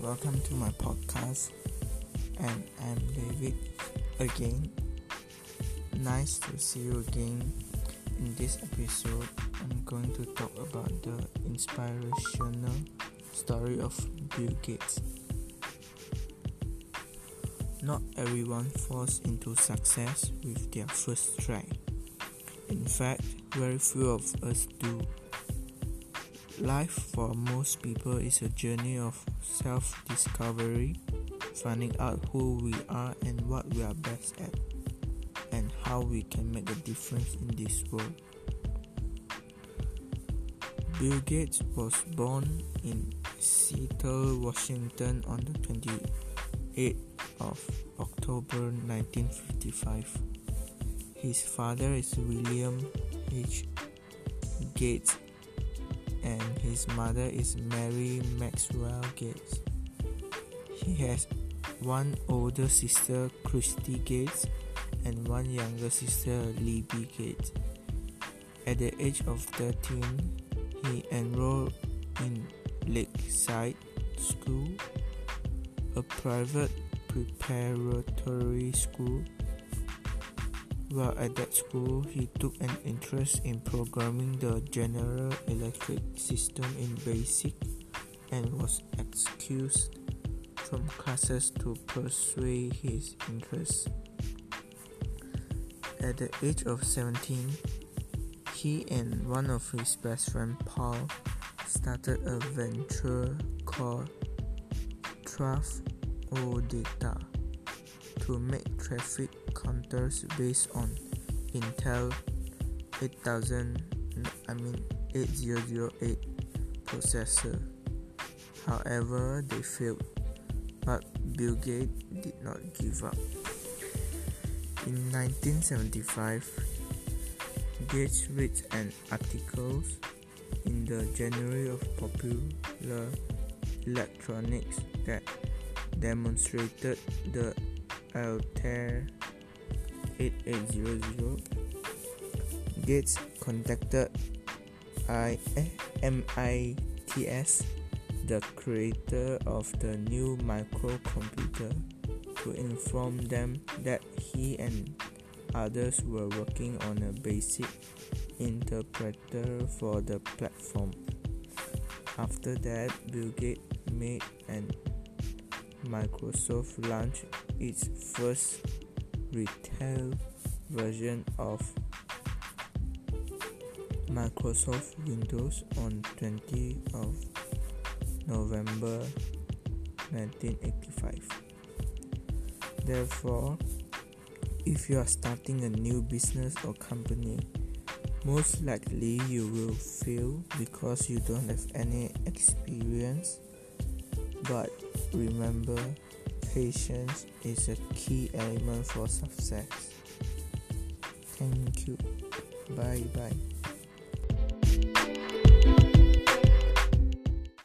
welcome to my podcast. And I'm David again. Nice to see you again. In this episode, I'm going to talk about the inspirational story of Bill Gates. Not everyone falls into success with their first try. In fact, very few of us do. Life for most people is a journey of self discovery, finding out who we are and what we are best at, and how we can make a difference in this world. Bill Gates was born in Seattle, Washington on the 28th of October 1955. His father is William H. Gates and his mother is Mary Maxwell Gates. He has one older sister, Kristi Gates, and one younger sister, Libby Gates. At the age of 13, he enrolled in Lakeside School, a private preparatory school while at that school, he took an interest in programming the General Electric system in BASIC and was excused from classes to pursue his interests. At the age of 17, he and one of his best friends, Paul, started a venture called Traf O Data to make traffic counters based on Intel 8000 I mean 8008 processor. However, they failed, but Bill Gates did not give up. In 1975, Gates read an article in the January of Popular Electronics that demonstrated the Altair 8800 Gates contacted I, MITS, the creator of the new microcomputer, to inform them that he and others were working on a basic interpreter for the platform. After that, Bill Gates made an Microsoft launched its first retail version of Microsoft Windows on 20 of November 1985. Therefore, if you are starting a new business or company, most likely you will fail because you don't have any experience. But remember, patience is a key element for success. Thank you. Bye bye.